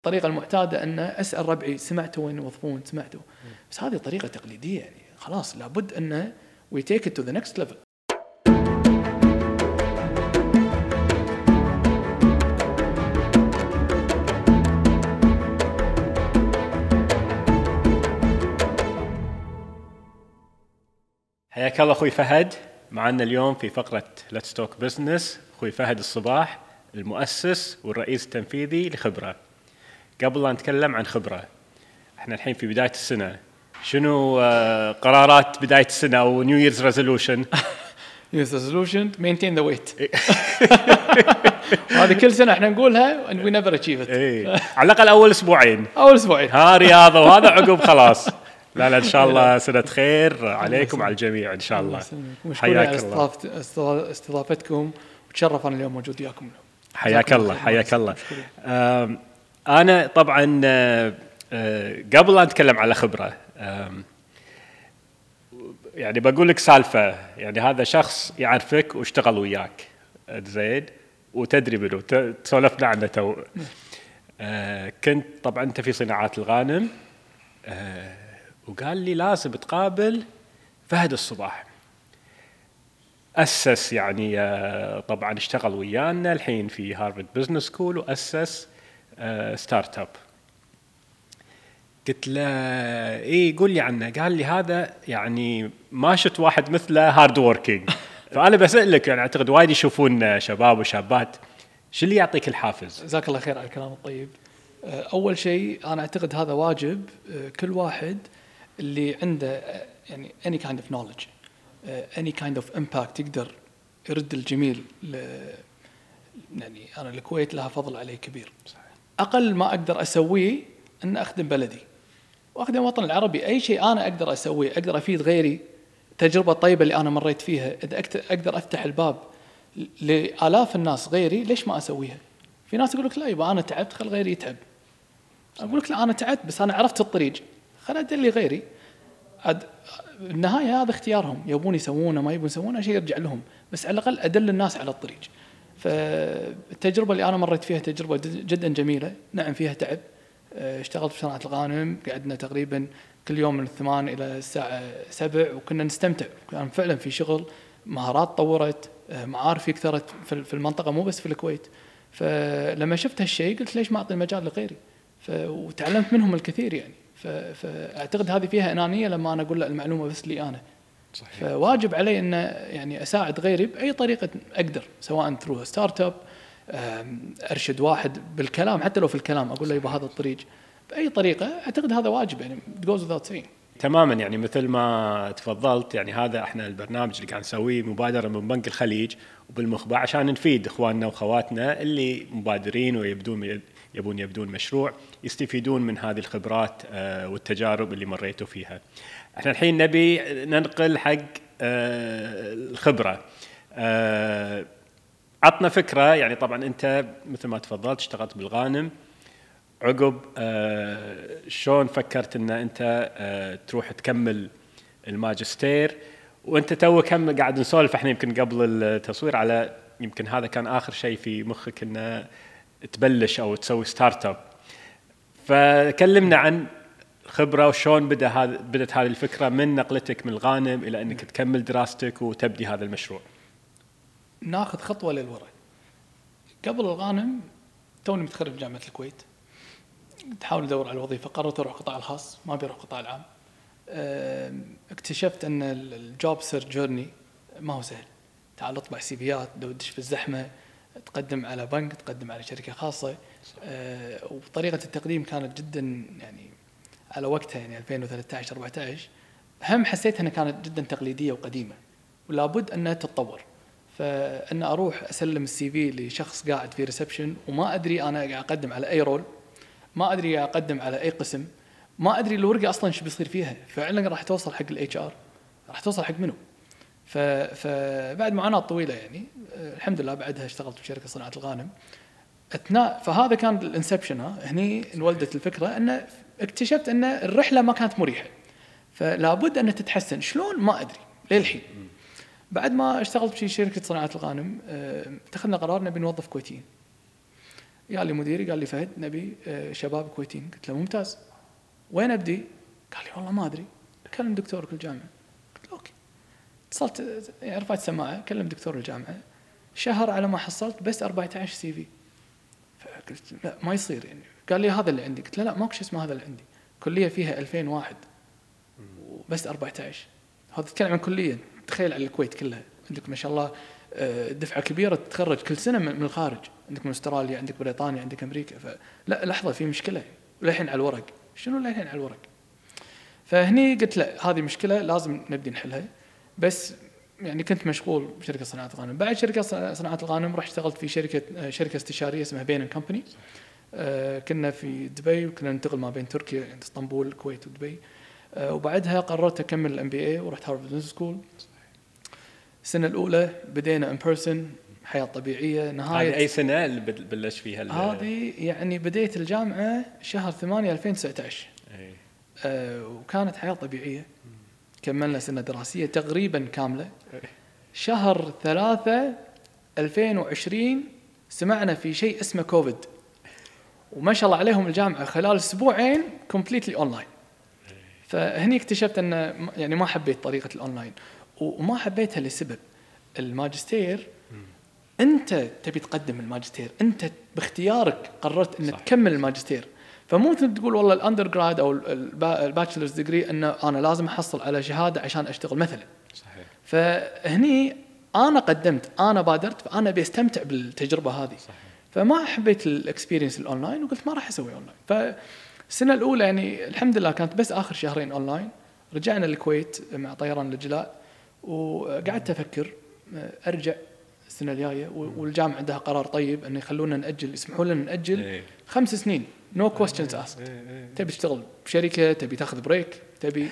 الطريقة المعتادة أن أسأل ربعي سمعتوا وين يوظفون؟ سمعتوا. بس هذه طريقة تقليدية يعني. خلاص لابد انه we take it to the next level حياك الله أخوي فهد. معنا اليوم في فقرة Let's Talk Business أخوي فهد الصباح المؤسس والرئيس التنفيذي لخبرة. قبل لا نتكلم عن خبرة. إحنا الحين في بداية السنة. شنو آه، قرارات بداية السنة أو New Year's resolution Year's resolution maintain the weight هذه كل سنة إحنا نقولها never achieve it. اي على الأقل أول أسبوعين. أول أسبوعين. ها رياضة وهذا عقب خلاص. لا لا إن شاء الله سنة خير. عليكم على الجميع إن شاء الله حياك الله. استضافت- استضا- استضافتكم. وتشرف أنا اليوم موجود وياكم حياك الله. حياك الله. أنا طبعا آه، آه، قبل لا نتكلم على خبرة يعني بقول لك سالفة يعني هذا شخص يعرفك واشتغل وياك زين؟ وتدري منه ت- سولفنا عنه تو. آه، كنت طبعا أنت في صناعات الغانم وقال لي لازم تقابل فهد الصباح. أسس يعني طبعا اشتغل ويانا الحين في Harvard Business School وأسس startup قلت له اي قول لي عنه. قال لي هذا يعني ما شفت واحد مثله hard working فأنا بسألك يعني أعتقد وايد يشوفون شباب وشابات شو اللي يعطيك الحافز؟ جزاك الله خير على الكلام الطيب. آه، أول شيء أنا أعتقد هذا واجب آه، كل واحد اللي عنده آه، يعني kind of knowledge آه، any kind of impact يقدر يرد الجميل ل يعني أنا الكويت لها فضل علي كبير. أقل ما أقدر أسويه أن أخدم بلدي وأخدم الوطن العربي أي شيء أنا أقدر أسويه أقدر أفيد غيري التجربه الطيبه اللي أنا مريت فيها إذا أقدر أفتح الباب لآلاف الناس غيري ليش ما أسويها؟ في ناس يقول لك لا يبا أنا تعبت خل غيري يتعب. أقول لك لا أنا تعبت بس أنا عرفت الطريق خل أدلي غيري. عاد بالنهايه هذا اختيارهم يبون يسوونه ما يبون يسوونه شيء يرجع لهم بس على الأقل أدل الناس على الطريق. فالتجربة اللي أنا مريت فيها تجربة جد- جدا جميلة. نعم فيها تعب. آه، اشتغلت في صناعة الغانم قعدنا تقريبا كل يوم من الثمان إلى الساعة سبع وكنا نستمتع. كان فعلا في شغل مهارات طورت آه، معارفي كثرت في المنطقة مو بس في الكويت. فلما شفت هالشيء قلت ليش ما أعطي المجال لغيري. وتعلمت منهم الكثير يعني. فأعتقد هذه فيها أنانية لما أنا أقول له المعلومة بس لي أنا. صحيح. فواجب علي إن يعني أساعد غيري بأي طريقة أقدر سواء through startup أرشد واحد بالكلام حتى لو في الكلام أقول له يبا هذا الطريق. بأي طريقة أعتقد هذا واجب يعني جوز without saying. تماما يعني مثل ما تفضلت يعني هذا إحنا البرنامج اللي قاعد نسويه مبادرة من بنك الخليج وبالمخبع عشان نفيد إخواننا واخواتنا اللي مبادرين ويبدون يبون يبدون مشروع يستفيدون من هذه الخبرات آه، والتجارب اللي مريتوا فيها. إحنا الحين نبي ننقل حق آه، الخبرة. آه، عطنا فكرة يعني طبعا أنت مثل ما تفضلت اشتغلت بالغانم. عقب آه، شلون فكرت إن أنت تروح تكمل الماجستير؟ وأنت تو كم قاعد نسولف إحنا يمكن قبل التصوير على يمكن هذا كان آخر شيء في مخك إنه تبلش أو تسوي startup فكلمنا عن خبرة وشلون بدأ هذا بدأت هذه الفكرة من نقلتك من الغانم إلى إنك تكمل دراستك وتبدي هذا المشروع؟ ناخذ خطوة للوراء. قبل الغانم توني متخرج من جامعة الكويت. تحاول ادور على وظيفة قررت أروح القطاع الخاص ما ابي أروح القطاع العام اكتشفت أن ال- ال job search journey ما هو سهل. تعال اطبع CV يات تدش في الزحمة تقدم على بنك تقدم على شركة خاصة. أه، وطريقة التقديم كانت جدا يعني على وقتها يعني 2013 14 هم حسيت إنها كانت جدا تقليدية وقديمة ولابد إنها تتطور. فإن أروح أسلم ال CV لشخص قاعد في reception وما أدري أنا قاعد أقدم على أي role ما أدري قاعد أقدم على أي قسم ما أدري الورقة أصلا شو بيصير فيها. فعلا راح توصل حق ال HR راح توصل حق منو. فبعد معاناة طويلة يعني الحمد لله بعدها اشتغلت في شركة صناعة الغانم. أثناء فهذا كان ال inception ها هني انولدت الفكرة ان اكتشفت أن الرحلة ما كانت مريحة. فلا بد أن تتحسن. شلون؟ ما أدري. للحين. بعد ما اشتغلت في شركة صناعة الغانم آه، اتخذنا قرار نبي نوظف كويتيين. قال لي مديري قال لي فهد نبي آه، شباب كويتيين. قلت له ممتاز. وين أبدي؟ قال لي والله ما أدري. كلم دكتورك الجامعة. قلت له okay. اتصلت يعني رفعت سماعة كلم دكتور الجامعة. شهر على ما حصلت بس 14 CV. فقلت لا ما يصير يعني. قال لي هذا اللي عندي. قلت له لا ماكو شيء اسمه هذا اللي عندي. كلية فيها 2000 واحد. وبس 14 هذا تتكلم عن كلية. تخيل على الكويت كلها. عندك ما شاء الله آه، دفعة كبيرة تتخرج كل سنة من الخارج. عندك من أستراليا عندك بريطانيا عندك أمريكا. فلا لحظة في مشكلة. للحين على الورق. شنو للحين على الورق؟ فهني قلت لا هذه مشكلة لازم نبدي نحلها. بس يعني كنت مشغول بشركة صناعة الغانم بعد شركة صناعة الغانم رحت اشتغلت في شركة آه، شركة استشارية اسمها Bain & Company كنا في دبي وكنا ننتقل ما بين تركيا يعني اسطنبول الكويت ودبي. آه، وبعدها قررت أكمل ال MBA ورحت Harvard Business School السنة الأولى بدينا in person حياة طبيعية نهاية أي سنة اللي بلش فيها هذه يعني بديت الجامعة شهر 8 2019 أي. آه وكانت حياة طبيعية. كملنا سنة دراسية تقريبا كاملة. شهر ثلاثة 2020 سمعنا في شيء اسمه كوفيد وما شاء الله عليهم الجامعة خلال أسبوعين completely online فهني اكتشفت أن يعني ما حبيت طريقة الاونلاين وما حبيتها لسبب. الماجستير أنت تبي تقدم الماجستير أنت باختيارك قررت إنك تكمل الماجستير. فمو تقول والله ال undergrad أو ال bachelor's degree أنه أنا لازم أحصل على شهادة عشان أشتغل مثلا. صحيح. فهني أنا قدمت أنا بادرت فأنا ابي استمتع بالتجربة هذه. صحيح. فما حبيت ال experience ال online وقلت ما راح أسوي اونلاين فالسنة الأولى يعني الحمد لله كانت بس آخر شهرين اونلاين رجعنا الكويت مع طيران الإجلاء وقعدت أفكر أرجع السنة الجاية والجامعة عندها قرار طيب انه يخلونا نأجل يسمحوا لنا نأجل إيه. خمس سنين. no questions asked تبي تشتغل بشركة تبي تاخذ break تبي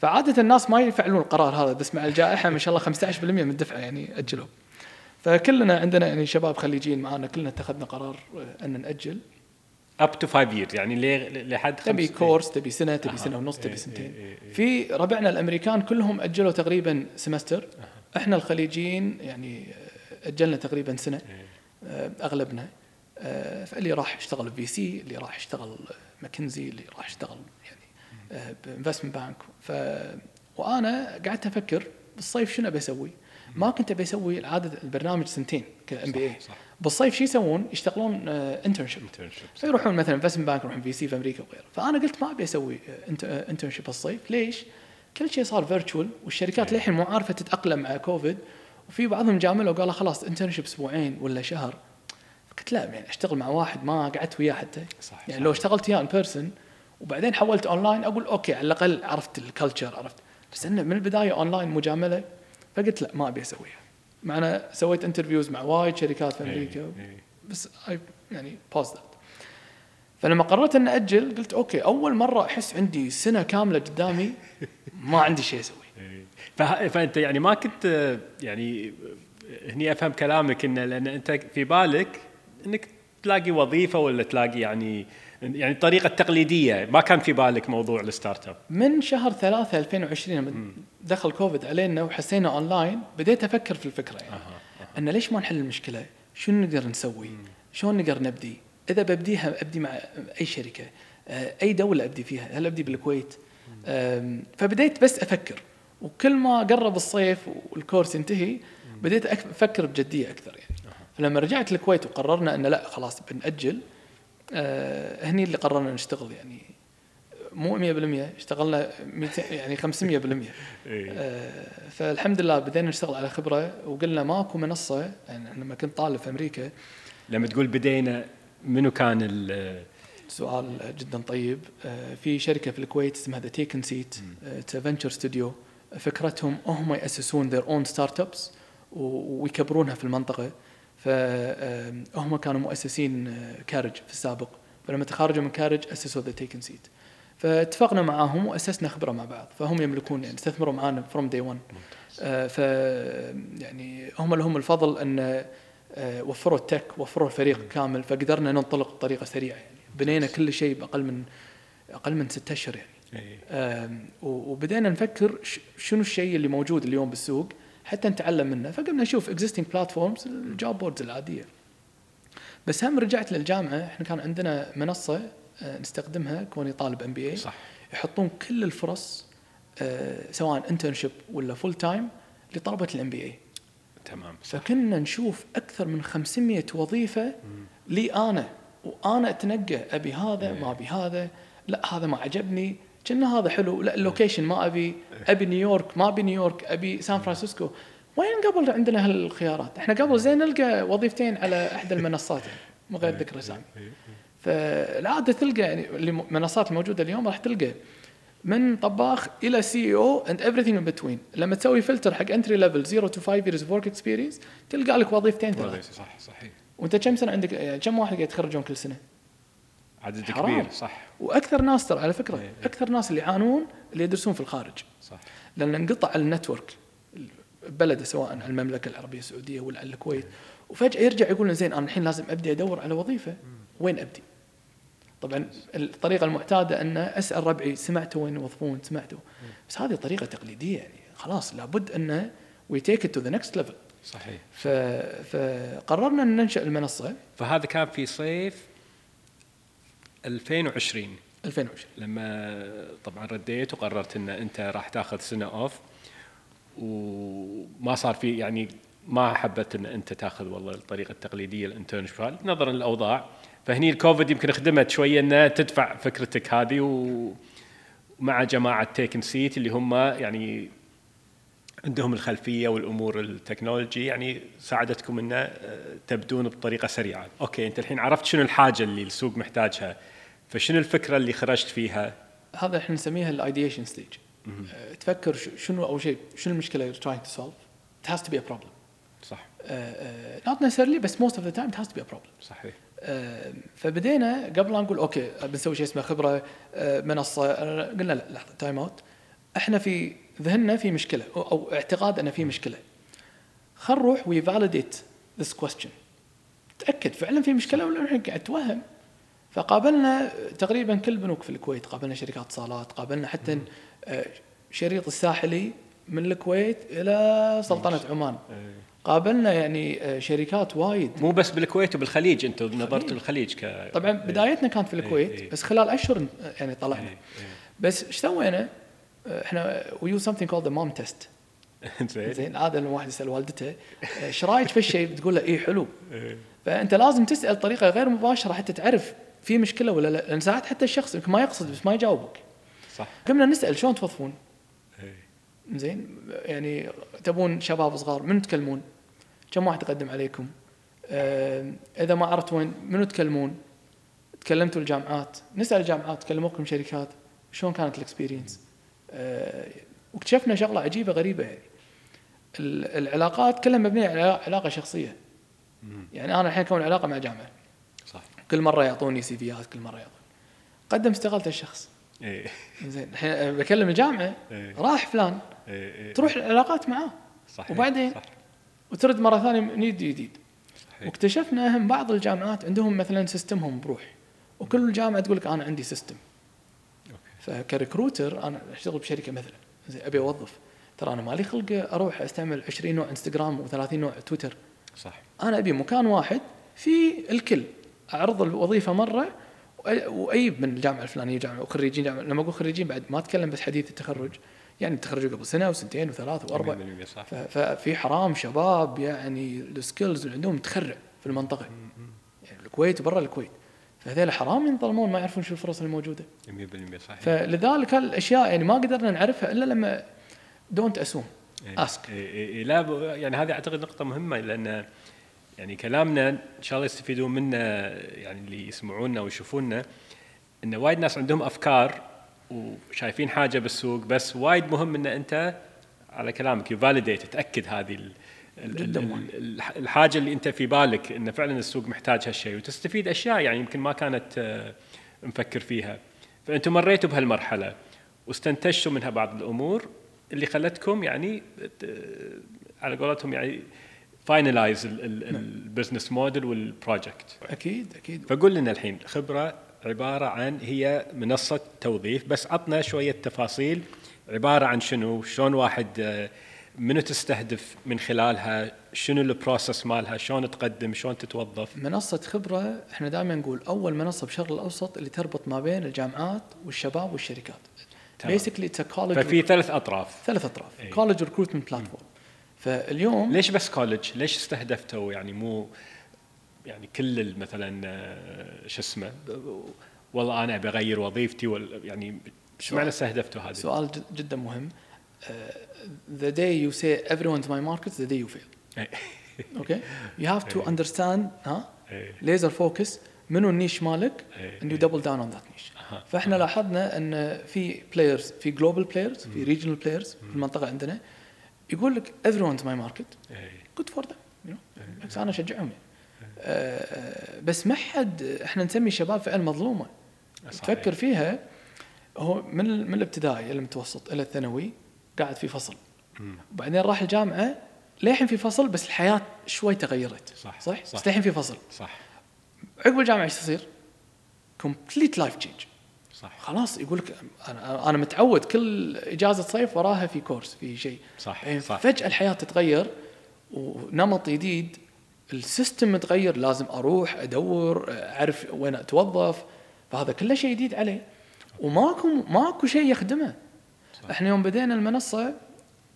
فعادة الناس ما يفعلون القرار هذا بس مع الجائحة ما شاء الله 15% من الدفعة يعني أجلوا. فكلنا عندنا يعني شباب خليجيين معانا كلنا اتخذنا قرار أن نأجل. up to 5 years يعني لحد تبي course تبي سنة تبي سنة ونص تبي إيه، سنتين. إيه، إيه، في ربعنا الأمريكان كلهم أجلوا تقريبا semester. إحنا الخليجيين يعني أجلنا تقريبا سنة آه، أغلبنا. آه، فاللي راح اشتغل VC اللي راح اشتغل ماكنزي اللي راح اشتغل يعني ب investment bank ف وأنا قعدت أفكر بالصيف شنو أبي أسوي؟ ما كنت أبي أسوي العاده البرنامج سنتين ك MBA بالصيف شو يسوون؟ يشتغلون internship آه، فيروحون مثلا investment bank يروحون VC في أمريكا وغيره. فأنا قلت ما أبي أسوي internship الصيف ليش؟ كل شيء صار virtual والشركات إيه. للحين مو عارفة تتأقلم مع كوفيد. وفي بعضهم جاملوا وقالوا خلاص internship أسبوعين ولا شهر. قلت لا يعني أشتغل مع واحد ما قعدت وياه حتى. صح يعني صح. لو اشتغلت وياه in person وبعدين حولت اونلاين أقول okay على الأقل عرفت ال culture عرفت. بس إنه من البداية اونلاين مجاملة. فقلت لا ما أبي أسويها معنا سويت interviews مع وايد شركات في إيه، أمريكا إيه. بس يعني paused that فلما قررت ان أجل قلت okay أول مرة أحس عندي سنة كاملة قدامي ما عندي شيء أسوي إيه. فأنت يعني ما كنت يعني هني أفهم كلامك ان لأن أنت في بالك إنك تلاقي وظيفة ولا تلاقي يعني يعني الطريقة التقليديه ما كان في بالك موضوع ال startup من شهر 3 2020 لما دخل كوفيد علينا وحسينا أونلاين بديت أفكر في الفكرة يعني أه. أه. إن ليش ما نحل المشكلة؟ شنو نقدر نسوي؟ شلون نقدر نبدي؟ إذا ببديها أبدي مع أي شركة آه، أي دولة أبدي فيها هل أبدي بالكويت؟ فبديت بس أفكر وكل ما قرب الصيف والكورس ينتهي بديت أفكر بجدية أكثر يعني فلما رجعت الكويت وقررنا ان لا خلاص بنأجل آه هني اللي قررنا نشتغل يعني مو 100% اشتغلنا 200 يعني 500% إيه. آه فالحمد لله بدينا نشتغل على خبرة وقلنا ماكو منصة يعني لما كنت طالب في أمريكا. لما تقول بدينا منو كان سؤال جدا طيب. آه في شركة في الكويت اسمها The Taken Seat Venture Studio فكرتهم هم يأسسون their own startups ويكبرونها في المنطقة. فهم كانوا مؤسسين آه، Carriage في السابق. فلما تخرجوا من Carriage أسسوا The Taken Seat فاتفقنا معاهم وأسسنا خبرة مع بعض. فهم يملكون يعني استثمروا معنا from day 1 ف يعني هم لهم الفضل أن آه، وفروا ال tech وفروا الفريق كامل فقدرنا ننطلق بطريقة سريعة. يعني بنينا كل شيء بأقل من أقل من ستة أشهر يعني. إيه. وبدينا نفكر شنو الشيء اللي موجود اليوم بالسوق؟ حتى نتعلم منه. فقمنا نشوف existing platforms ال job boards العادية. بس هم رجعت للجامعة إحنا كان عندنا منصة آه، نستخدمها كوني طالب MBA صح. يحطون كل الفرص آه، سواء internship ولا full time لطلبة ال MBA تمام فكنا نشوف أكثر من 500 وظيفة لي أنا وأنا أتنقى أبي هذا ما أبي هذا لا هذا ما عجبني كنا هذا حلو. لا ال location ما ابي أبي نيويورك ما أبي نيويورك أبي سان فرانسيسكو وين قبل عندنا هالخيارات؟ إحنا قبل زين نلقى وظيفتين على إحدى المنصات. من غير ذكر اسامي فالعاده تلقى يعني المنصات الموجوده اليوم راح تلقى. من طباخ إلى CEO and everything in between لما تسوي فلتر حق entry level 0 to 5 years work experience تلقى لك وظيفتين ثلاث صح صحيح. وأنت كم سنة عندك؟ يعني كم واحد قاعد يتخرجون كل سنة؟ عدد حرام. كبير صح. وأكثر ناس ترى على فكرة إيه، إيه. أكثر ناس اللي يعانون اللي يدرسون في الخارج. صح. لأن انقطع ال network بلده سواء على المملكه العربية السعودية ولا على الكويت وفجأة يرجع يقول زين أنا الحين لازم أبدي أدور على وظيفة. وين أبدي؟ طبعا الطريقة المعتادة أن أسأل ربعي سمعتوا وين يوظفون؟ سمعتوا. بس هذه طريقة تقليدية يعني خلاص لابد انه we take to the next level صحيح. فقررنا أن ننشأ المنصة. فهذا كان في صيف 2020 2020 لما طبعا رديت وقررت إن أنت راح تأخذ سنة off وما صار في يعني ما حبت إن أنت تأخذ والله الطريقة التقليدية ال internship نظرا للأوضاع. فهني الكوفيد يمكن خدمت شوية إنها تدفع فكرتك هذه ومع جماعة Taken Seat اللي هم يعني عندهم الخلفية والأمور ال technology يعني ساعدتكم ان آه، تبدون بطريقة سريعة. okay أنت الحين عرفت شنو الحاجة اللي السوق محتاجها فشنو الفكرة اللي خرجت فيها؟ هذا إحنا نسميها ال ideation stage تفكر شنو أول شيء شنو المشكلة you're trying to solve it has to be a problem. صح. uh, uh, not necessarily بس most of the time it has to be a problem. صحيح. آه، فبدينا قبل لا نقول okay بنسوي شيء اسمه خبرة آه، منصة آه، قلنا لا لحظة time out إحنا في ذهننا في مشكلة أو, اعتقاد ان في مشكلة. خل نروح we validate this question تأكد فعلا في مشكلة ولا نحن قاعد نتوهم فقابلنا تقريبا كل بنوك في الكويت قابلنا شركات اتصالات قابلنا حتى آه، شريط الساحلي من الكويت إلى سلطنة عمان. قابلنا يعني آه، شركات وايد. مو بس بالكويت وبالخليج أنتم نظرتوا الخليج ك طبعا بدايتنا كانت في إيه، إيه. الكويت بس خلال أشهر يعني طلعنا. إيه، إيه. بس إيش سوينا؟ إحنا we use something called mom test زين زين هذا الواحد يسأل والدته إيش رأيك في الشيء؟ بتقول له اي حلو إيه. فأنت لازم تسأل بطريقه غير مباشرة حتى تعرف في مشكلة ولا لا لأن ساعات حتى الشخص يمكن ما يقصد بس ما يجاوبك صح قمنا نسأل شلون توظفون؟ إيه. زين يعني تبون شباب صغار من تكلمون؟ كم واحد يقدم عليكم؟ آه إذا ما عرفت وين منو تكلمون؟ تكلمتوا الجامعات نسأل الجامعات كلموكم شركات شلون كانت الاكسبيرينس؟ آه واكتشفنا شغلة عجيبة غريبة. يعني ال- العلاقات كلها مبنية على علاقة شخصية. يعني أنا الحين كون علاقه مع جامعة. صح كل مرة يعطوني CV ات كل مرة يعطوني. قدم استقالته الشخص. إيه. زين الحين بكلم الجامعة إيه. راح فلان. إيه، إيه. تروح العلاقات معاه. صحيح وبعدين؟ صح وترد مرة ثانية من جديد. واكتشفنا هم بعض الجامعات عندهم مثلا system هم بروح. وكل جامعه تقول لك أنا عندي system. فك recruiter أنا أشتغل بشركة مثلا. زين أبي أوظف. ترى أنا مالي خلق أروح أستعمل 20 نوع إنستغرام و30 نوع تويتر. صح أنا أبي مكان واحد في الكل. أعرض الوظيفة مرة وأيب من الجامعة الفلانية جامعة وخريجين جامعة. لما أقول خريجين بعد ما أتكلم بس حديث التخرج. يعني تخرجوا قبل سنة وسنتين وثلاث وأربع. 100% صح. ف- ففي حرام شباب يعني ال skills اللي عندهم تخرع في المنطقة. يعني الكويت وبرا الكويت. فهذول حرام ينظلمون ما يعرفون شو الفرص الموجودة. 100% صحيح. فلذلك هالاشياء يعني ما قدرنا نعرفها إلا لما don't assume. ask لا يعني هذه أعتقد نقطة مهمة لأن يعني كلامنا إن شاء الله يستفيدون منه يعني اللي يسمعونا ويشوفونا إن وايد ناس عندهم أفكار وشايفين حاجة بالسوق بس وايد مهم إن أنت على كلامك ي validate تأكد هذه جداً ال- مهم. ال- الحاجة اللي أنت في بالك إن فعلا السوق محتاج هالشيء وتستفيد أشياء يعني يمكن ما كانت آه، مفكر فيها. فأنتم مريتوا بهالمرحلة واستنتجتوا منها بعض الأمور اللي خلتكم يعني على قولتهم يعني finalize ال business model وال project أكيد أكيد. فقول لنا الحين خبرة عبارة عن هي منصة توظيف بس عطنا شوية تفاصيل عبارة عن شنو؟ شلون واحد آه، منو تستهدف من خلالها؟ شنو ال process مالها؟ شلون تقدم؟ شلون تتوظف؟ منصة خبرة إحنا دائما نقول أول منصة بالشرق الأوسط اللي تربط ما بين الجامعات والشباب والشركات. basically it's college ففي ثلاث أطراف. ثلاث أطراف. إيه. college recruitment platform. فاليوم ليش بس college ليش استهدفتوا؟ يعني مو يعني كل مثلا آه، شو اسمه؟ والله أنا أبي أغير وظيفتي ولا يعني إيش معنى استهدفتوا هذا سؤال جد- جدا مهم. The day you say everyone's my market, the day you fail. Okay? You have to understand ها إيه. laser focus. منو ال niche مالك؟ And you double down on that niche. فإحنا لاحظنا إن في players في global players في regional players في المنطقة عندنا. يقول لك everyone's my market. Good for them you know. أنا أشجعهم. يعني. آه، بس ما حد إحنا نسمي الشباب فئه مظلومة. تفكر فيها هو من من الابتدائي إلى المتوسط إلى الثانوي قاعد في فصل. وبعدين راح الجامعة للحين في فصل بس الحياة شوي تغيرت. صح، صح, صح. بس للحين في فصل. صح. عقب الجامعة إيش تصير؟ complete life change صح. خلاص يقول لك أنا أنا متعود كل إجازة صيف وراها في كورس في شيء. صح يعني صح. فجأة الحياة تتغير ونمط جديد ال system متغير لازم أروح أدور أعرف وين أتوظف فهذا كله شيء جديد عليه. وماكو ماكو شيء يخدمه. إحنا يوم بدينا المنصة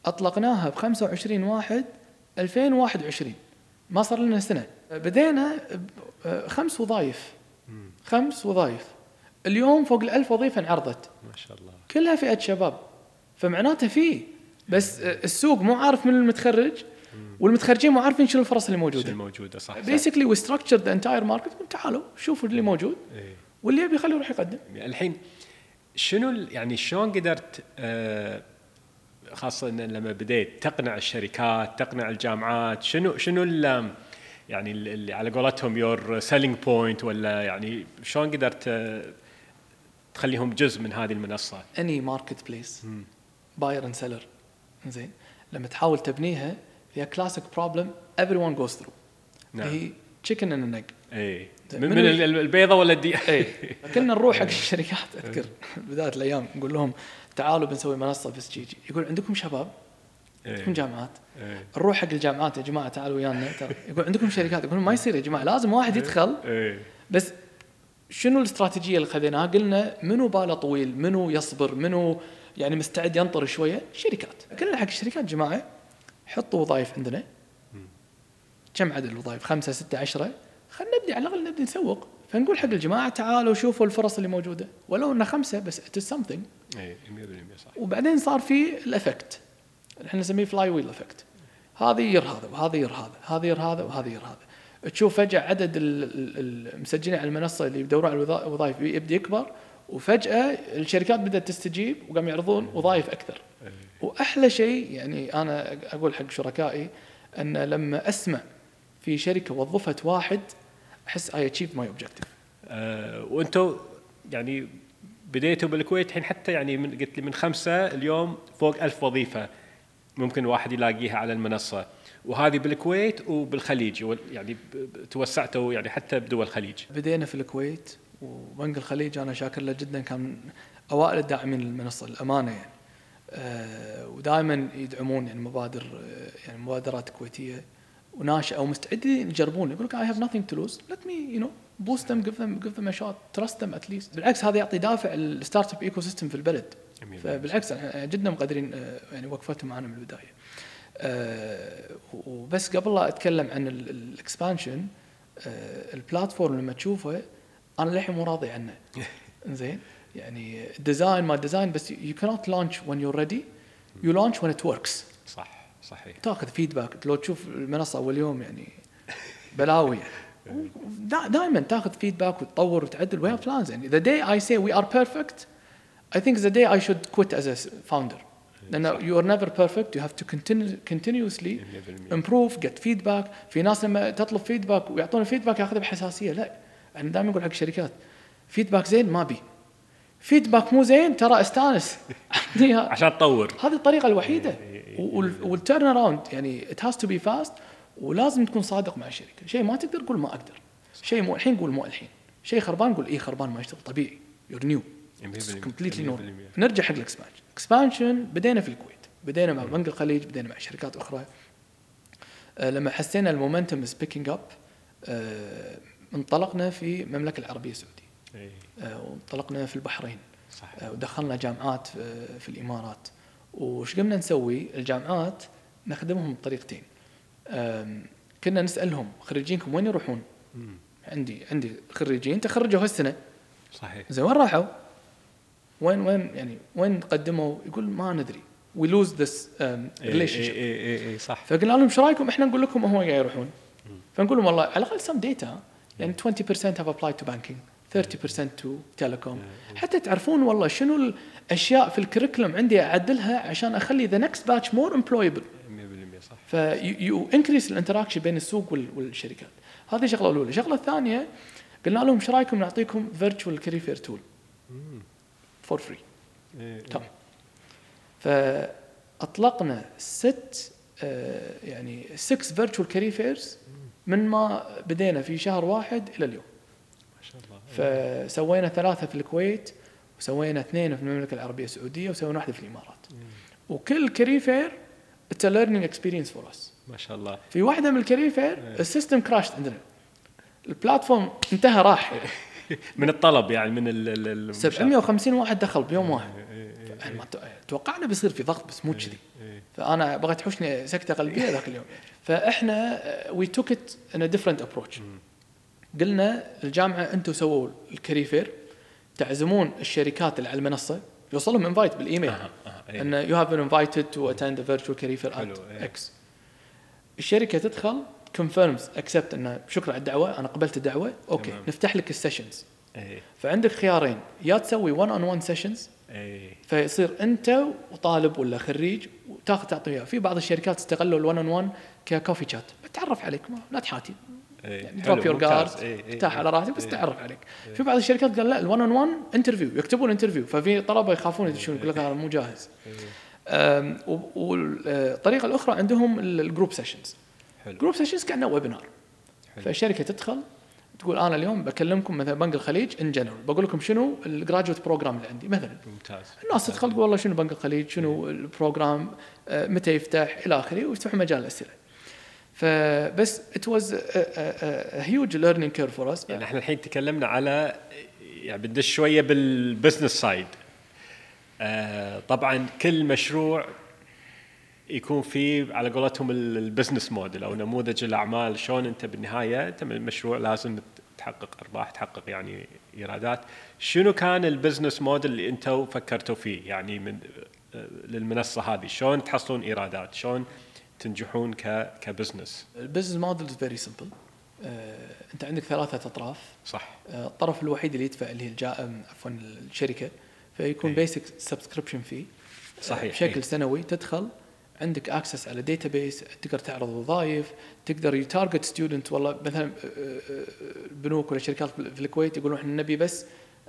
أطلقناها ب 25 واحد 2021 ما صار لنا سنة. بدينا بخمس وظائف. خمس وظائف اليوم فوق الألف وظيفة انعرضت. ما شاء الله. كلها فئة شباب. فمعناته فيه بس السوق مو عارف من المتخرج والمتخرجين مو عارفين شنو الفرص اللي موجودة. الموجودة صح. basically we structure the entire market تعالوا شوفوا اللي موجود. إيه. واللي يبي يخليه يروح يقدم. الحين شنو يعني شلون قدرت آه، خاصة إن لما بديت تقنع الشركات تقنع الجامعات شنو شنو يعني ال- اللي على قولتهم your selling point ولا يعني شلون قدرت آه، تخليهم جزء من هذه المنصة؟ any marketplace buyer and seller زين؟ لما تحاول تبنيها فيها classic problem everyone goes through نعم. هي chicken and egg اي زين. من, من ي- ال- البيضة ولا الدياي كنا نروح حق الشركات أذكر بداية الأيام نقول لهم تعالوا بنسوي منصة بس جيجي يقول عندكم شباب عندكم جامعات إيه. نروح حق الجامعات يا جماعة تعالوا ويانا ترى يقول عندكم شركات يقول ما يصير يا جماعة لازم واحد يدخل إيه. بس شنو الاستراتيجية اللي خذيناها؟ قلنا منو باله طويل؟ منو يصبر؟ منو يعني مستعد ينطر شوية؟ شركات، قلنا حق الشركات جماعة حطوا وظائف عندنا كم عدد الوظائف؟ خمسة ستة عشرة خلينا نبدي على الأقل نبدي نسوق. فنقول حق الجماعة تعالوا شوفوا الفرص اللي موجودة. ولو انه خمسة بس at something اي 100% صح وبعدين صار في ال effect إحنا نسميه flywheel effect هذا يجر هذا وهذا يجر هذا هذا يجر هذا وهذا يجر هذا. تشوف فجأة عدد ال- ال- المسجلين على المنصة اللي يدورون على الوظا- الوظائف يبدأ يكبر وفجأة الشركات بدأت تستجيب وقام يعرضون وظائف أكثر. وأحلى شيء يعني أنا أقول حق شركائي أن لما أسمع في شركة وظفت واحد أحس I achieve my objective وأنتم يعني بديتوا بالكويت الحين حتى يعني من قلت لي من خمسة اليوم فوق ألف وظيفة ممكن واحد يلاقيها على المنصة. وهذه بالكويت وبالخليج يعني توسعتوا يعني حتى بدول الخليج. بدينا في الكويت وبنك الخليج أنا شاكر له جدا كان أوائل الداعمين للمنصة الأمانة يعني. أه ودائما يدعمون يعني مبادر آه، يعني مبادرات كويتية. وناشئة ومستعدين يجربون. يقول لك I have nothing to lose. Let me you know boost them give them give them a shot trust them at least. بالعكس هذا يعطي دافع ال startup ecosystem في البلد. فبالعكس جدا مقدرين آه، يعني وقفتهم معنا من البداية. آه، وبس قبل لا أتكلم عن ال expansion ال platform لما تشوفه أنا للحين مو راضي عنه. زين يعني ال design ما design بس يو كانت لانش when you're ready. you launch when it works. صح. صحيح. تاخذ feedback لو تشوف المنصة أول يوم يعني بلاوي. يعني دائما تاخذ feedback وتطور وتعدل. we have plans يعني the day I say we are perfect I think the day I should quit as a founder. you are never perfect. You have to continue continuously 100% improve get feedback. في ناس لما تطلب feedback ويعطون feedback ياخذها بحساسية. لا. أنا دائما أقول حق الشركات feedback زين ما بي. feedback مو زين ترى استانس. عشان تطور. هذه الطريقة الوحيدة. وال turnaround يعني it has to be fast ولازم تكون صادق مع الشركة. شيء ما تقدر قول ما أقدر. شيء مو الحين قول مو الحين. شيء خربان قول اي خربان ما يشتغل. طبيعي. you're new 100% completely 100%. normal نرجع حق ال expansion expansion بدينا في الكويت. بدينا مع بنك الخليج بدينا مع شركات أخرى. آه، لما حسينا ال momentum is picking up انطلقنا في المملكة العربية السعودية. إيه. آه، وانطلقنا في البحرين. صح آه، ودخلنا جامعات في- في الإمارات. وش قمنا نسوي؟ الجامعات نخدمهم بطريقتين. كنا نسألهم خريجينكم وين يروحون؟ مم. عندي عندي خريجين تخرجوا هالسنة. صحيح. زين وين راحوا؟ وين وين يعني وين قدموا؟ يقول ما ندري. we lose this relation اي اي اي صح. فقلنا لهم إيش رأيكم؟ إحنا نقول لكم هم قاعد يروحون. فنقول لهم والله على الأقل سم ديتا يعني 20% have applied to banking. 30% to telecom. حتى تعرفون والله شنو الأشياء في ال curriculum عندي أعدلها عشان أخلي the next batch more employable. 100% صح. ف you increase ال interaction بين السوق وال- والشركات. هذه شغلة الأولى. الشغله الثانية قلنا لهم إيش رأيكم نعطيكم virtual career tool. for free. تمام فأطلقنا ست آه، يعني 6 virtual career fairs من ما بدينا في شهر واحد إلى اليوم. فسوينا ثلاثة في الكويت وسوينا اثنين في المملكة العربية السعودية وسوينا واحدة في الإمارات. وكل career fair it's learning experience for us ما شاء الله. في واحدة من ال career fair ال system crashed عندنا ال platform انتهى راح. من الطلب يعني من ال ال- ال 750 واحد دخل بيوم واحد. إيه، إيه، ما تو- توقعنا بيصير في ضغط بس مو كذي. إيه. فأنا بغيت تحوشني سكتة قلبية ذاك اليوم. فإحنا we took it in different approach قلنا الجامعة أنتم سووا ال career fair تعزمون الشركات اللي على المنصة يوصلهم invite بالإيميل أها، أها، إيه. إن you have been invited to attend virtual career fair at. X الشركة تدخل confirms accept إنه شكرا على الدعوة أنا قبلت الدعوة أوكي تمام. نفتح لك ال sessions إيه، فعندك خيارين يا تسوي 1 on 1 sessions. فيصير أنت وطالب ولا خريج وتاخذ تعطي اياه في بعض الشركات استغلوا ال1 on 1 ك coffee chat بتعرف عليك ما لا تحاتي drop your. guard إيه، إيه، ارتاح على إيه. راحتك بس إيه. تعرف عليك في بعض الشركات قال لا ال1 on 1 interview يكتبون interview ففي طلبة يخافون يدشون يقول لك أنا مو جاهز إيه. والطريقة الأخرى عندهم ال group sessions حلو group sessions كأنه webinar حلو. فالشركة تدخل تقول أنا اليوم بكلمكم مثلا بنك الخليج in general بقول لكم شنو ال graduate program اللي عندي مثلا ممتاز الناس تدخل تقول والله شنو بنك الخليج شنو ال program آه، متى يفتح إلى آخره ويفتحوا مجال الأسئلة فبس it was huge learning curve for us يعني إحنا الحين تكلمنا على يعني بندش شوية بال business side آه طبعا كل مشروع يكون فيه على قولتهم ال- ال business model أو نموذج الأعمال. شلون أنت بالنهاية أنت من المشروع لازم تحقق أرباح تحقق يعني إيرادات. شنو كان ال business model اللي أنتم فكرتوا فيه؟ يعني من آه، للمنصة هذه. شلون تحصلون إيرادات؟ شلون تنجحون ك ك business؟ ال business model very simple انت عندك ثلاثة أطراف. صح. آه، الطرف الوحيد اللي يدفع اللي هي الجا... أم، عفوا الشركة. فيكون. basic subscription fee صحيح، بشكل إيه. سنوي تدخل. عندك access على database تقدر تعرض وظائف. تقدر ي target student والله مثلا آه، آه، البنوك ولا شركات في الكويت يقولون إحنا نبي بس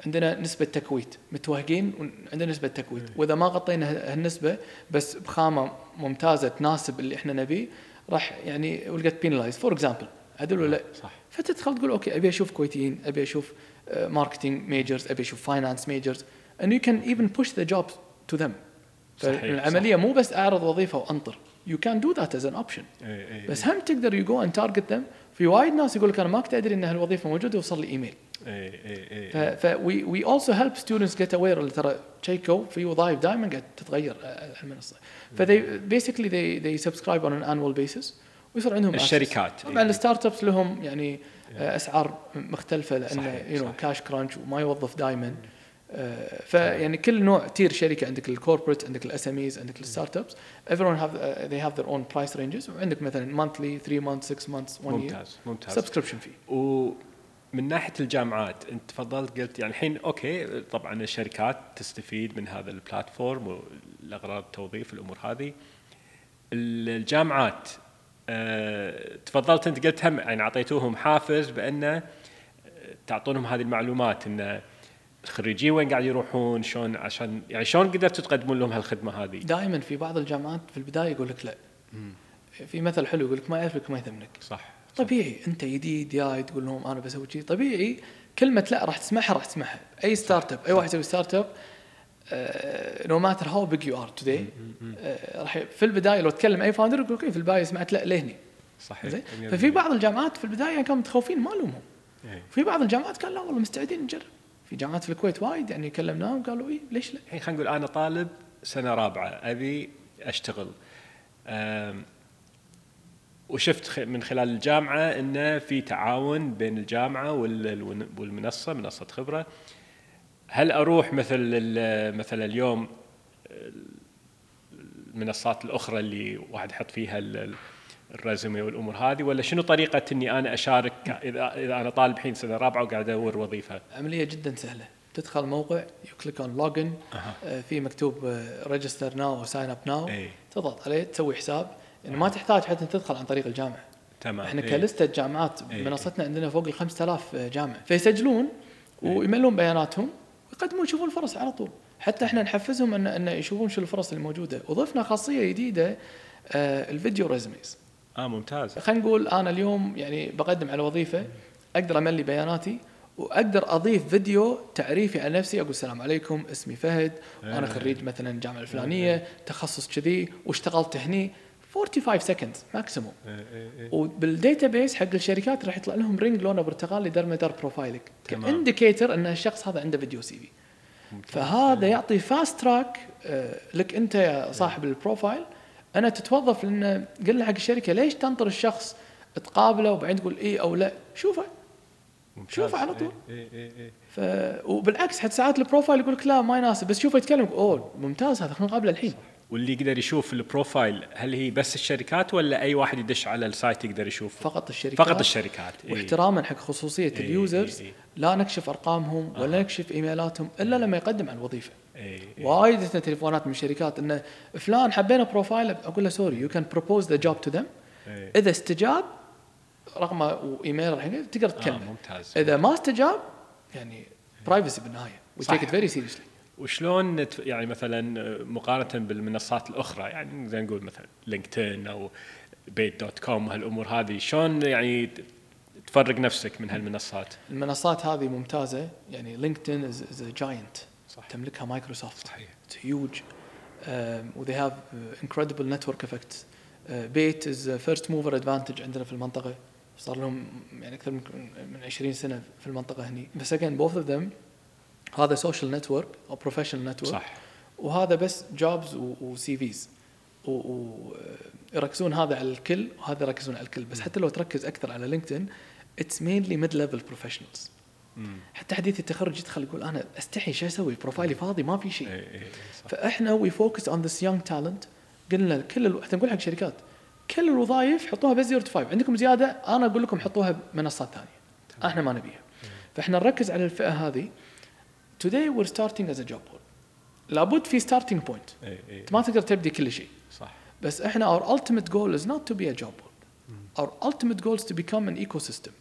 عندنا نسبة تكويت متوهقين وعندنا نسبة تكويت. وإذا ما غطينا هالنسبة بس بخامة ممتازة تناسب اللي إحنا نبيه راح يعني get penalized. for example عدل ولا؟ لا؟ صح. فتدخل تقول أوكي أبي أشوف كويتيين أبي أشوف marketing majors أبي أشوف finance majors and you can even push the jobs to them. صحيح، فالعمليه مو بس أعرض وظيفة وأنطر. You can do that as an option. إيه، إيه، بس هم تقدر you go and target them. في وايد ناس يقول لك أنا ما كنت أدري إن هالوظيفة موجودة يوصل لي ايميل إيه، إيه، إيه. ف we we also help students get aware اللي ترى check و في وظائف دائما قاعد تتغير على المنصة. فذي basically they they subscribe on an annual basis. ويصير عندهم. الشركات. طبعا ال startups لهم يعني آه، أسعار مختلفة لأن صحيح، you know. cash crunch وما يوظف دائما. فيعني كل نوع tier شركة عندك ال corporate عندك ال SMEs عندك ال startups everyone have uh, they have their own price ranges. وعندك مثلا monthly 3 months 6 months 1 year. ممتاز ممتاز. Subscription fee. ومن ناحية الجامعات انت تفضلت قلت يعني الحين أوكي طبعا الشركات تستفيد من هذا البلاتفورم والأغراض التوظيف الأمور هذه. الجامعات آه، تفضلت انت قلت هم يعني أعطيتوهم حافز بأن آه، تعطونهم هذه المعلومات إن الخريجين وين قاعد يروحون شلون عشان يعني شلون قدرتوا تقدمون لهم هالخدمة هذه؟ دائما في بعض الجامعات في البداية يقول لك لا. في مثل حلو يقول لك ما يعرفك ما يثمنك صح. طبيعي. انت جديد جاي تقول لهم أنا بسوي شيء طبيعي كلمة لا راح تسمعها راح تسمعها. أي startup أي واحد يسوي startup no matter how big you are today راح في البداية لو تكلم أي founder يقول أوكي في البداية سمعت لا لهني. صحيح. زين؟ 100%. ففي بعض الجامعات في البداية كانوا متخوفين ما لومهم. إيه. في بعض الجامعات قال لا والله مستعدين نجرب. في جامعات في الكويت وايد يعني كلمناهم قالوا اي ليش لا؟ الحين خلينا نقول أنا طالب سنة رابعة أبي أشتغل. وشفت من خلال الجامعة إنه في تعاون بين الجامعة وال- والمنصة منصة خبرة. هل أروح مثل مثلا اليوم المنصات الأخرى اللي واحد يحط فيها ال- ال- الرزمه والأمور هذه ولا شنو طريقة إني أنا أشارك اذا إذا أنا طالب الحين سنة رابعة وقاعد أدور وظيفة؟ عملية جدا سهلة. تدخل موقع you click on login. في مكتوب register now أو sign up now. تضغط عليه تسوي حساب. يعني ما تحتاج حتى تدخل عن طريق الجامعة. تمام. إحنا إيه. كلستة جامعات إيه. منصتنا عندنا فوق ال 5000 جامعة. فيسجلون ويملون بياناتهم ويقدمون يشوفون الفرص على طول. حتى إحنا نحفزهم ان إن يشوفون شو الفرص اللي موجوده وضفنا خاصية جديدة آه، ال video resumes آه ممتاز. خلينا نقول أنا اليوم يعني بقدم على وظيفة أقدر أملي بياناتي وأقدر أضيف فيديو تعريفي عن نفسي أقول السلام عليكم اسمي فهد وأنا إيه. خريج مثلا الجامعة الفلانية تخصص كذي واشتغلت هني. 45 second maximum إيه، إيه، إيه. وبال database حق الشركات راح يطلع لهم ring لونه برتقالي دار مدار profile ك. ك indicator أن الشخص هذا عنده video CV فهذا يعطي fast track لك أنت يا صاحب ال profile أنا تتوظف لأن قلنا حق الشركة ليش تنطر الشخص تقابله وبعدين تقول اي أو لا؟ شوفه. شوفه على طول. إيه، إيه، إيه. ف... وبالعكس حتى ساعات ال profile يقول لك لا ما يناسب. بس شوفه يتكلم أوه ممتاز هذا خلينا نقابله الحين. واللي يقدر يشوف ال profile هل هي بس الشركات ولا أي واحد يدش على ال site يقدر يشوف فقط الشركات فقط الشركات إيه. واحتراما حق خصوصية إيه، ال users إيه، إيه. لا نكشف أرقامهم ولا نكشف إيميلاتهم إلا لما يقدم على الوظيفه إيه، إيه. وايد جتنا تليفونات من الشركات انه فلان حبينا profile أقول له sorry you can propose the job to them إيه. إذا استجاب رقمه وايميل الحين تقدر آه تكلمه ممتاز إذا ما استجاب يعني privacy بالنهاية we. take it very seriously وشلون نت- يعني مثلا مقارنة بالمنصات الأخرى يعني زي نقول مثلا LinkedIn أو Bayt.com وهالأمور هذه شلون يعني تفرق نفسك من هالمنصات؟ المنصات هذه ممتازة. يعني LinkedIn is giant صح تملكها مايكروسوفت. صحيح. Uh, incredible network effects. Uh, Bayt is a first mover advantage عندنا في المنطقة. صار لهم يعني أكثر من من 20 سنة في المنطقة هني. بس again both of them هذا social network أو professional network. صح. وهذا بس jobs و CVs. ويركزون هذا على الكل وهذا يركزون على الكل. بس حتى لو تركز أكثر على LinkedIn it's mainly mid level professionals. حتى حديث التخرج يدخل يقول أنا أستحي شو أسوي؟ profile ي فاضي ما في شيء. إيه، إيه، إيه،. فإحنا we focus on this young talent قلنا كل ألو... حتى نقول حق شركات كل الوظائف حطوها بس 0 to 5 عندكم زيادة أنا أقول لكم حطوها بمنصات ثانية. إحنا ما نبيها. فإحنا نركز على الفئة هذه. Today we're starting as a job board. لابد في starting point. إيه، إيه، انت ما تقدر تبدي كل شيء. صح. بس إحنا our ultimate goal is not to be a job board. our ultimate goal is to become an ecosystem.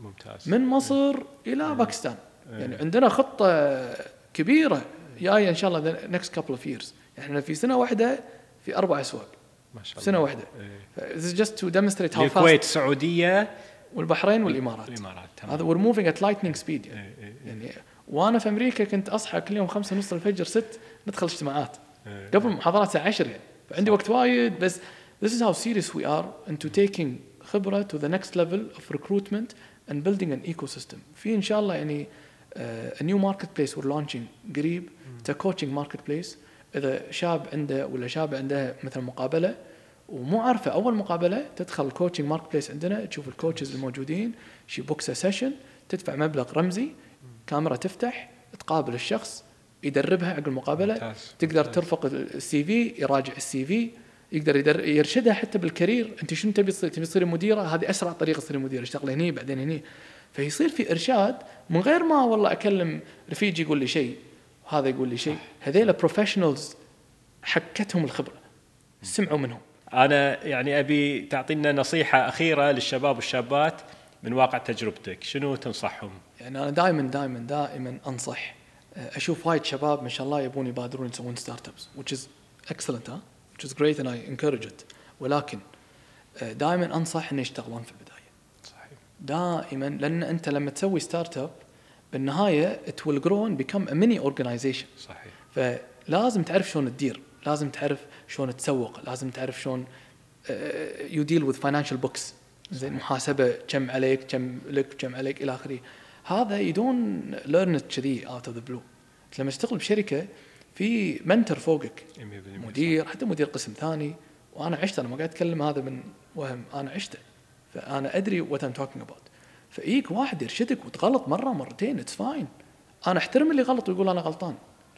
ممتاز. من مصر إلى باكستان. يعني عندنا خطة كبيرة جاية إن شاء الله the next couple of years. إحنا في سنة واحدة في أربع أسواق. ما شاء الله. سنه واحدة. إيه. This is just to demonstrate how الكويت fast السعودية. والبحرين والإمارات. الإمارات تمام. هذا we're moving at lightning speed يعني, إيه، إيه، يعني وأنا في أمريكا كنت أصحى كل يوم خمسة ونص الفجر ست ندخل اجتماعات. إيه. قبل المحاضرات الساعة 10 يعني. فعندي وقت وايد بس this is how serious we are into taking خبرة to the next level of recruitment and building an ecosystem. في إن شاء الله يعني uh, a new marketplace we're launching قريب it's a coaching marketplace. إذا شاب عنده ولا شاب عنده مثلا مقابلة ومو عارفة أول مقابلة تدخل ال coaching marketplace عندنا تشوف ال coaches الموجودين. she books session تدفع مبلغ رمزي. كاميرا تفتح تقابل الشخص يدربها عقب المقابلة ممتاز، تقدر ممتاز. ترفق ال CV يراجع ال CV يقدر يدر يرشدها حتى بال career. أنت شنو تبي تصير؟ تبي تصير مديرة؟ هذه أسرع طريقة تصير مديرة. اشتغل هني بعدين هني. فيصير في إرشاد من غير ما والله أكلم رفيجي يقول لي شيء هذا يقول لي شيء. هذيلا professionals حكتهم الخبرة. سمعوا منهم. أنا يعني أبي تعطينا نصيحة أخيرة للشباب والشابات. من واقع تجربتك شنو تنصحهم؟ يعني أنا دائما دائما دائما أنصح آه، أشوف وايد شباب ما شاء الله يبون يبادرون يسوون startups which is excellent ها؟ which is great and I encourage it. ولكن آه، دائما أنصح إنه يشتغلون في البداية. صحيح. دائما لأن أنت لما تسوي startup بالنهاية it will grow and become a mini organization. صحيح. فلازم تعرف شلون تدير لازم تعرف شلون تسوق لازم تعرف شلون you deal with financial books زين محاسبة كم عليك كم لك كم عليك إلى آخره. هذا you don't learn كذي out of the blue لما تشتغل بشركة في mentor فوقك. 100% مدير حتى مدير قسم ثاني. وأنا عشت أنا ما قاعد أتكلم هذا من وهم. أنا عشته. فأنا أدري what I'm talking about ف يعني واحد يرشدك وتغلط مرة مرتين it's fine أنا أحترم اللي غلط ويقول أنا غلطان.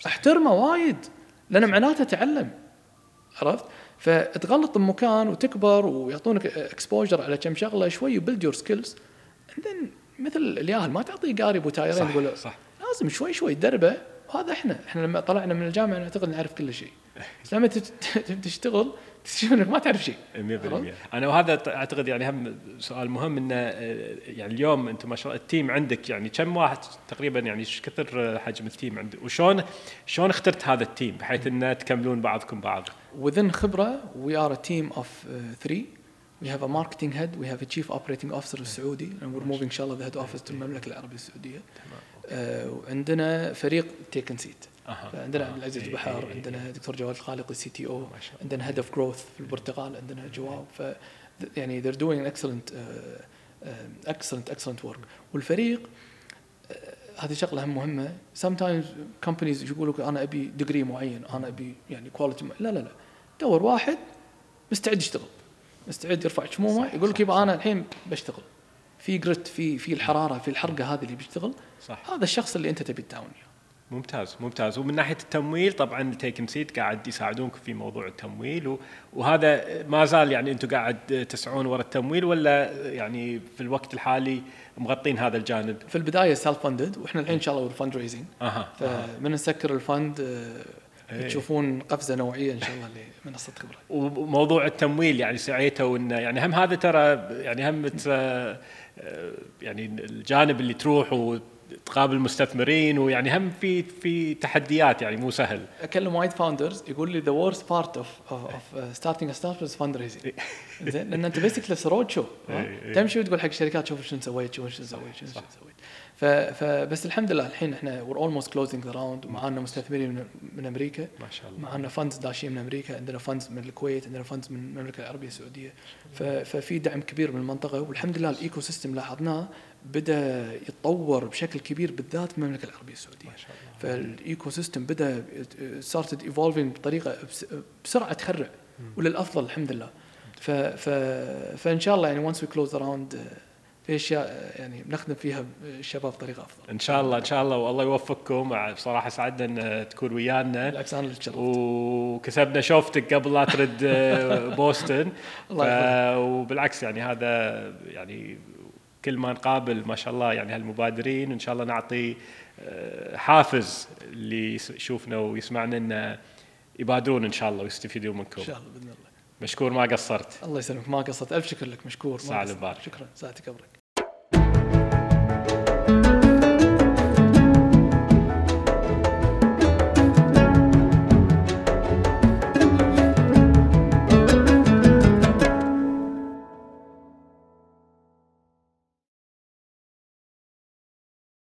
أحترمه وايد. لأن معناته تعلم. عرفت؟ فتغلط بمكان وتكبر ويعطونك exposure على كم شغلة شوي ي build your skills مثل الياهل ما تعطيه قارب وتايرين تقول له صح. لازم شوي شوي تدربه. وهذا إحنا إحنا لما طلعنا من الجامعة نعتقد نعرف كل شيء. بس لما تشتغل تكتشف إنك ما تعرف شيء. 100% أنا وهذا أعتقد يعني هم سؤال مهم إنه آه، يعني اليوم انت ما شاء الله ال team عندك يعني كم واحد تقريبا يعني إيش كثر حجم ال team عندك؟ وشلون شلون اخترت هذا ال team بحيث إنه تكملون بعضكم بعض؟ Within خبرة a team of uh, three. We have a marketing head. We have a chief operating officer السعودي. And we're moving إن شاء الله the head office to المملكة العربية السعودية. آه، وعندنا فريق Taken Seat أها. فعندنا آه، عبد العزيز إيه، بحر إيه، إيه. عندنا دكتور جواد الخالق ال CTO عندنا head of growth في البرتغال عندنا جواب. ف يعني they're doing an excellent uh, excellent excellent work. والفريق هذه شغلة هم مهمة. Sometimes companies يقولوا لك أنا أبي degree معين أنا أبي يعني quality لا لا لا. دور واحد مستعد يشتغل. مستعد يرفع شمومه يقول لك صح. أنا الحين بشتغل. في grit في في الحرارة في الحرقة هذه اللي بيشتغل صح هذا الشخص اللي أنت تبي وياه ممتاز ممتاز ومن ناحية التمويل طبعا Taken Seat قاعد يساعدونكم في موضوع التمويل وهذا ما زال يعني أنتم قاعد تسعون ورا التمويل ولا يعني في الوقت الحالي مغطين هذا الجانب؟ في البداية self-funded وإحنا الحين إن شاء الله fundraising أها. فمن نسكر ال fund آه، إيه. تشوفون قفزة نوعية إن شاء الله لمنصه خبره وموضوع التمويل يعني سعيته إنه يعني هم هذا ترى يعني هم يعني الجانب اللي تروح وتقابل مستثمرين ويعني هم في في تحديات يعني مو سهل. أكلم وايد founders يقول لي the worst part of of starting a startup is fundraising زين لأن أنت basically roadshow. تمشي وتقول حق الشركات شوف شنو سويت شوف شنو سويت شنو. سويت. فبس الحمد لله الحين إحنا we're almost closing the round. ومعانا مستثمرين من, من أمريكا. ما شاء الله. معنا funds داشين من أمريكا. عندنا funds من الكويت عندنا funds من المملكة العربية السعودية. ففي دعم كبير من المنطقة. والحمد لله ال ecosystem لاحظناه بدأ يتطور بشكل كبير بالذات في المملكة العربية السعودية. ما شاء الله. فال ecosystem بدا started evolving بطريقة بس- بسرعة تخرع. وللأفضل الحمد لله. ف ف فإن شاء الله يعني once we close the round في أشياء يعني بنخدم فيها الشباب بطريقة أفضل. إن شاء الله إن شاء الله والله يوفقكم. بصراحه سعدنا إن تكون ويانا. بالعكس أنا اللي تشرفت. وكسبنا شوفتك قبل لا ترد آه، بوسطن. الله ف- وبالعكس يعني هذا يعني كل ما نقابل ما شاء الله يعني هالمبادرين. إن شاء الله نعطي آه، حافز اللي يشوفنا ويسمعنا إنه يبادرون إن شاء الله ويستفيدون إن منكم شاء الله بإذن الله. مشكور ما قصرت. الله يسلمك. ما قصرت. ألف شكر لك مشكور. المبارك. شكرا. ساعتك أبرك.